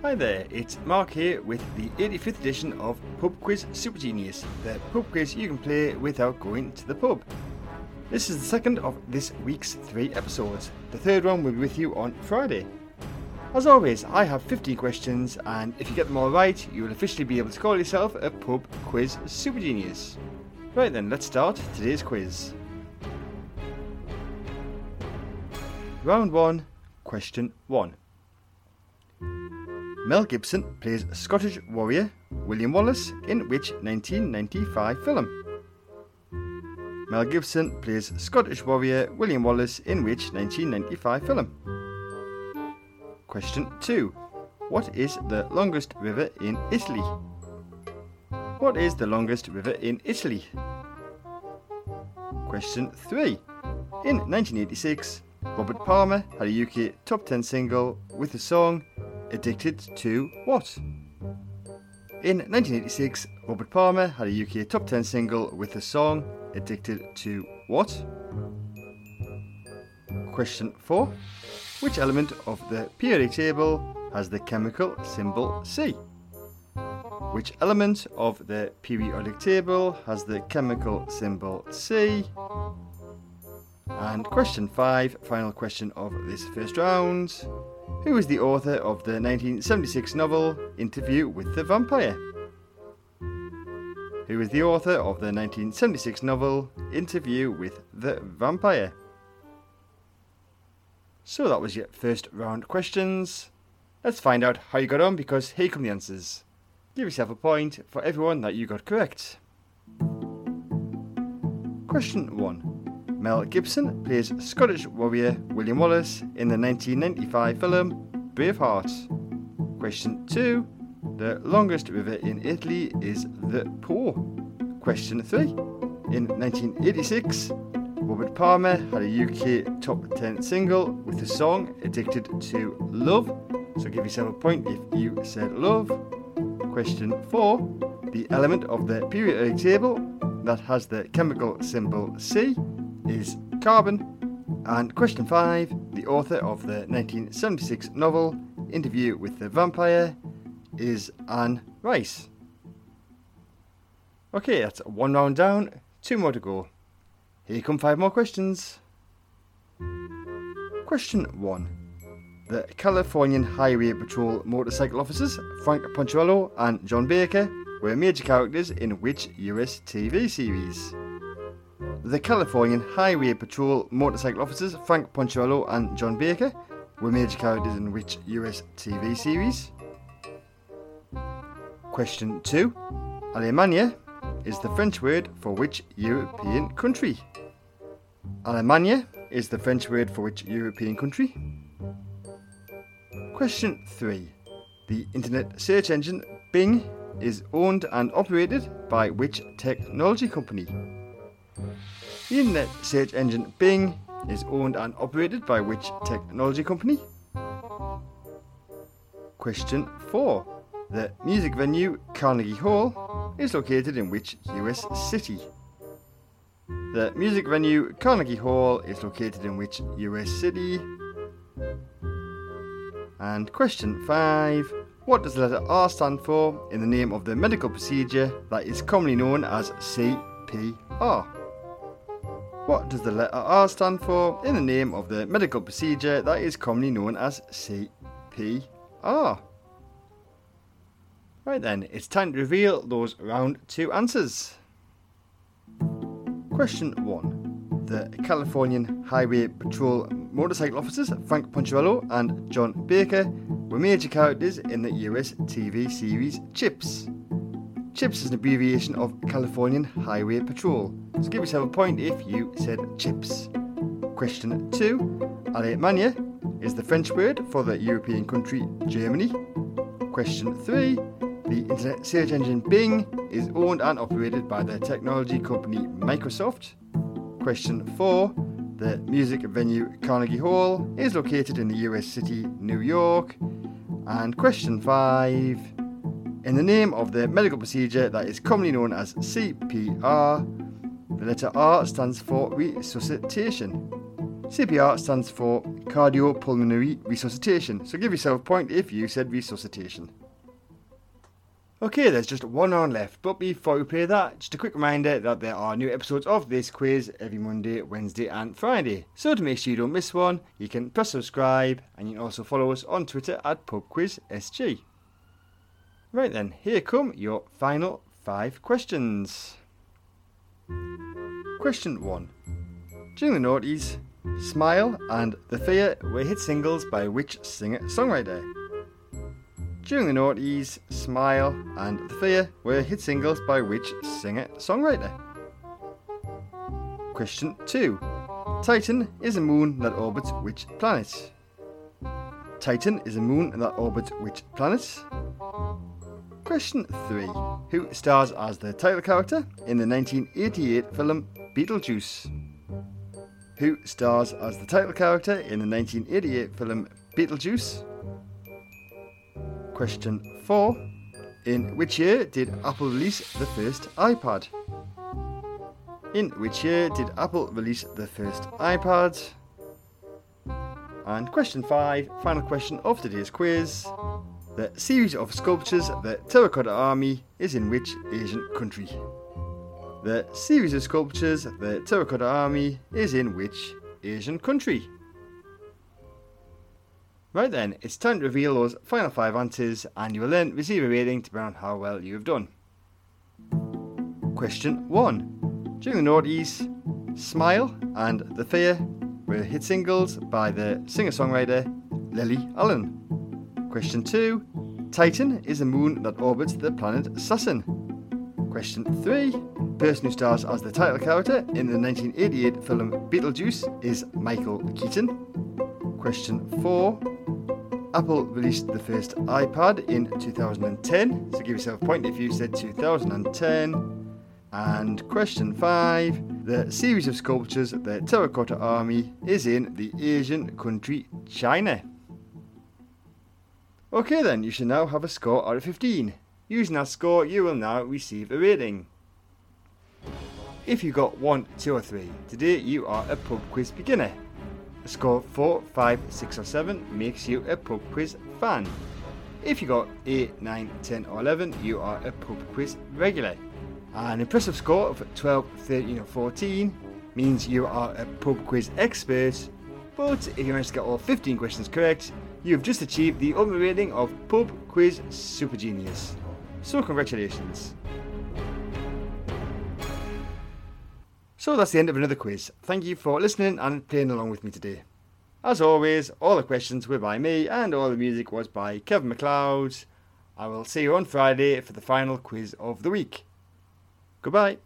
Hi there, it's Mark here with the 85th edition of Pub Quiz Super Genius, the pub quiz you can play without going to the pub. This is the second of this week's three episodes. The third one will be with you on Friday. As always, I have 15 questions, and if you get them all right, you will officially be able to call yourself a Pub Quiz Super Genius. Right then, let's start today's quiz. Round 1, Question 1. Mel Gibson plays Scottish warrior William Wallace in which 1995 film? Mel Gibson plays Scottish warrior William Wallace in which 1995 film? Question 2. What is the longest river in Italy? What is the longest river in Italy? Question 3. In 1986, Robert Palmer had a UK top 10 single with the song Addicted to What? In 1986, Robert Palmer had a UK top 10 single with the song Addicted to What? Question 4. Which element of the periodic table has the chemical symbol C? Which element of the periodic table has the chemical symbol C? And question 5, final question of this first round. Who is the author of the 1976 novel Interview with the Vampire? Who is the author of the 1976 novel Interview with the Vampire? So that was your first round questions. Let's find out how you got on because here come the answers. Give yourself a point for everyone that you got correct. Question 1. Mel Gibson plays Scottish warrior William Wallace in the 1995 film Braveheart. Question 2. The longest river in Italy is the Po. Question 3. In 1986, Robert Palmer had a UK top 10 single with the song Addicted to Love. So give yourself a point if you said love. Question 4. The element of the periodic table that has the chemical symbol C is Carbon. And question five the author of the 1976 novel Interview with the Vampire is Anne Rice. Okay, that's one round down, two more to go. Here come five more questions. Question one. The Californian Highway Patrol motorcycle officers, Frank Poncherello and John Baker, were major characters in which US TV series? The Californian Highway Patrol motorcycle officers Frank Poncherello and John Baker were major characters in which US TV series? Question 2. Allemagne is the French word for which European country? Allemagne is the French word for which European country? Question 3. The internet search engine Bing is owned and operated by which technology company? The internet search engine Bing is owned and operated by which technology company? Question 4. The music venue Carnegie Hall is located in which US city? The music venue Carnegie Hall is located in which US city? And question 5. What does the letter R stand for in the name of the medical procedure that is commonly known as CPR? What does the letter R stand for in the name of the medical procedure that is commonly known as CPR? Right then, it's time to reveal those round two answers. Question 1. The Californian Highway Patrol motorcycle officers Frank Poncherello and John Baker were major characters in the US TV series Chips. CHIPS is an abbreviation of Californian Highway Patrol. So give yourself a point if you said CHIPS. Question 2. Allemagne is the French word for the European country Germany. Question 3. The internet search engine Bing is owned and operated by the technology company Microsoft. Question 4. The music venue Carnegie Hall is located in the US city New York. And question 5. In the name of the medical procedure that is commonly known as CPR, the letter R stands for resuscitation. CPR stands for cardiopulmonary resuscitation, so give yourself a point if you said resuscitation. Okay, there's just one on left, but before we play that, just a quick reminder that there are new episodes of this quiz every Monday, Wednesday, and Friday. So to make sure you don't miss one, you can press subscribe and you can also follow us on Twitter at PubQuizSG. Right then, here come your final five questions. Question 1. During the noughties, Smile and The Fear were hit singles by which singer songwriter? During the noughties, Smile and The Fear were hit singles by which singer songwriter? Question 2. Titan is a moon that orbits which planet? Titan is a moon that orbits which planet? Question 3. Who stars as the title character in the 1988 film Beetlejuice? Who stars as the title character in the 1988 film Beetlejuice? Question 4. In which year did Apple release the first iPad? In which year did Apple release the first iPad? And question 5, final question of today's quiz. The series of sculptures, the Terracotta Army, is in which Asian country? The series of sculptures, the Terracotta Army, is in which Asian country? Right then, it's time to reveal those final five answers, and you will then receive a rating to on how well you have done. Question 1. During the noughties, Smile and The Fear were hit singles by the singer songwriter Lily Allen. Question 2. Titan is a moon that orbits the planet Saturn. Question 3. Person who stars as the title character in the 1988 film Beetlejuice is Michael Keaton. Question 4. Apple released the first iPad in 2010, so give yourself a point if you said 2010. And question 5 The series of sculptures, the Terracotta Army, is in the Asian country China. Okay, then, you should now have a score out of 15. Using that score, you will now receive a rating. If you got 1, 2, or 3, today you are a pub quiz beginner. A score of 4, 5, 6 or 7 makes you a pub quiz fan. If you got 8, 9, 10 or 11, you are a pub quiz regular. An impressive score of 12, 13 or 14 means you are a pub quiz expert, but if you manage to get all 15 questions correct, you've just achieved the ultimate rating of Pub Quiz Super Genius. So congratulations. So that's the end of another quiz. Thank you for listening and playing along with me today. As always, all the questions were by me and all the music was by Kevin MacLeod. I will see you on Friday for the final quiz of the week. Goodbye.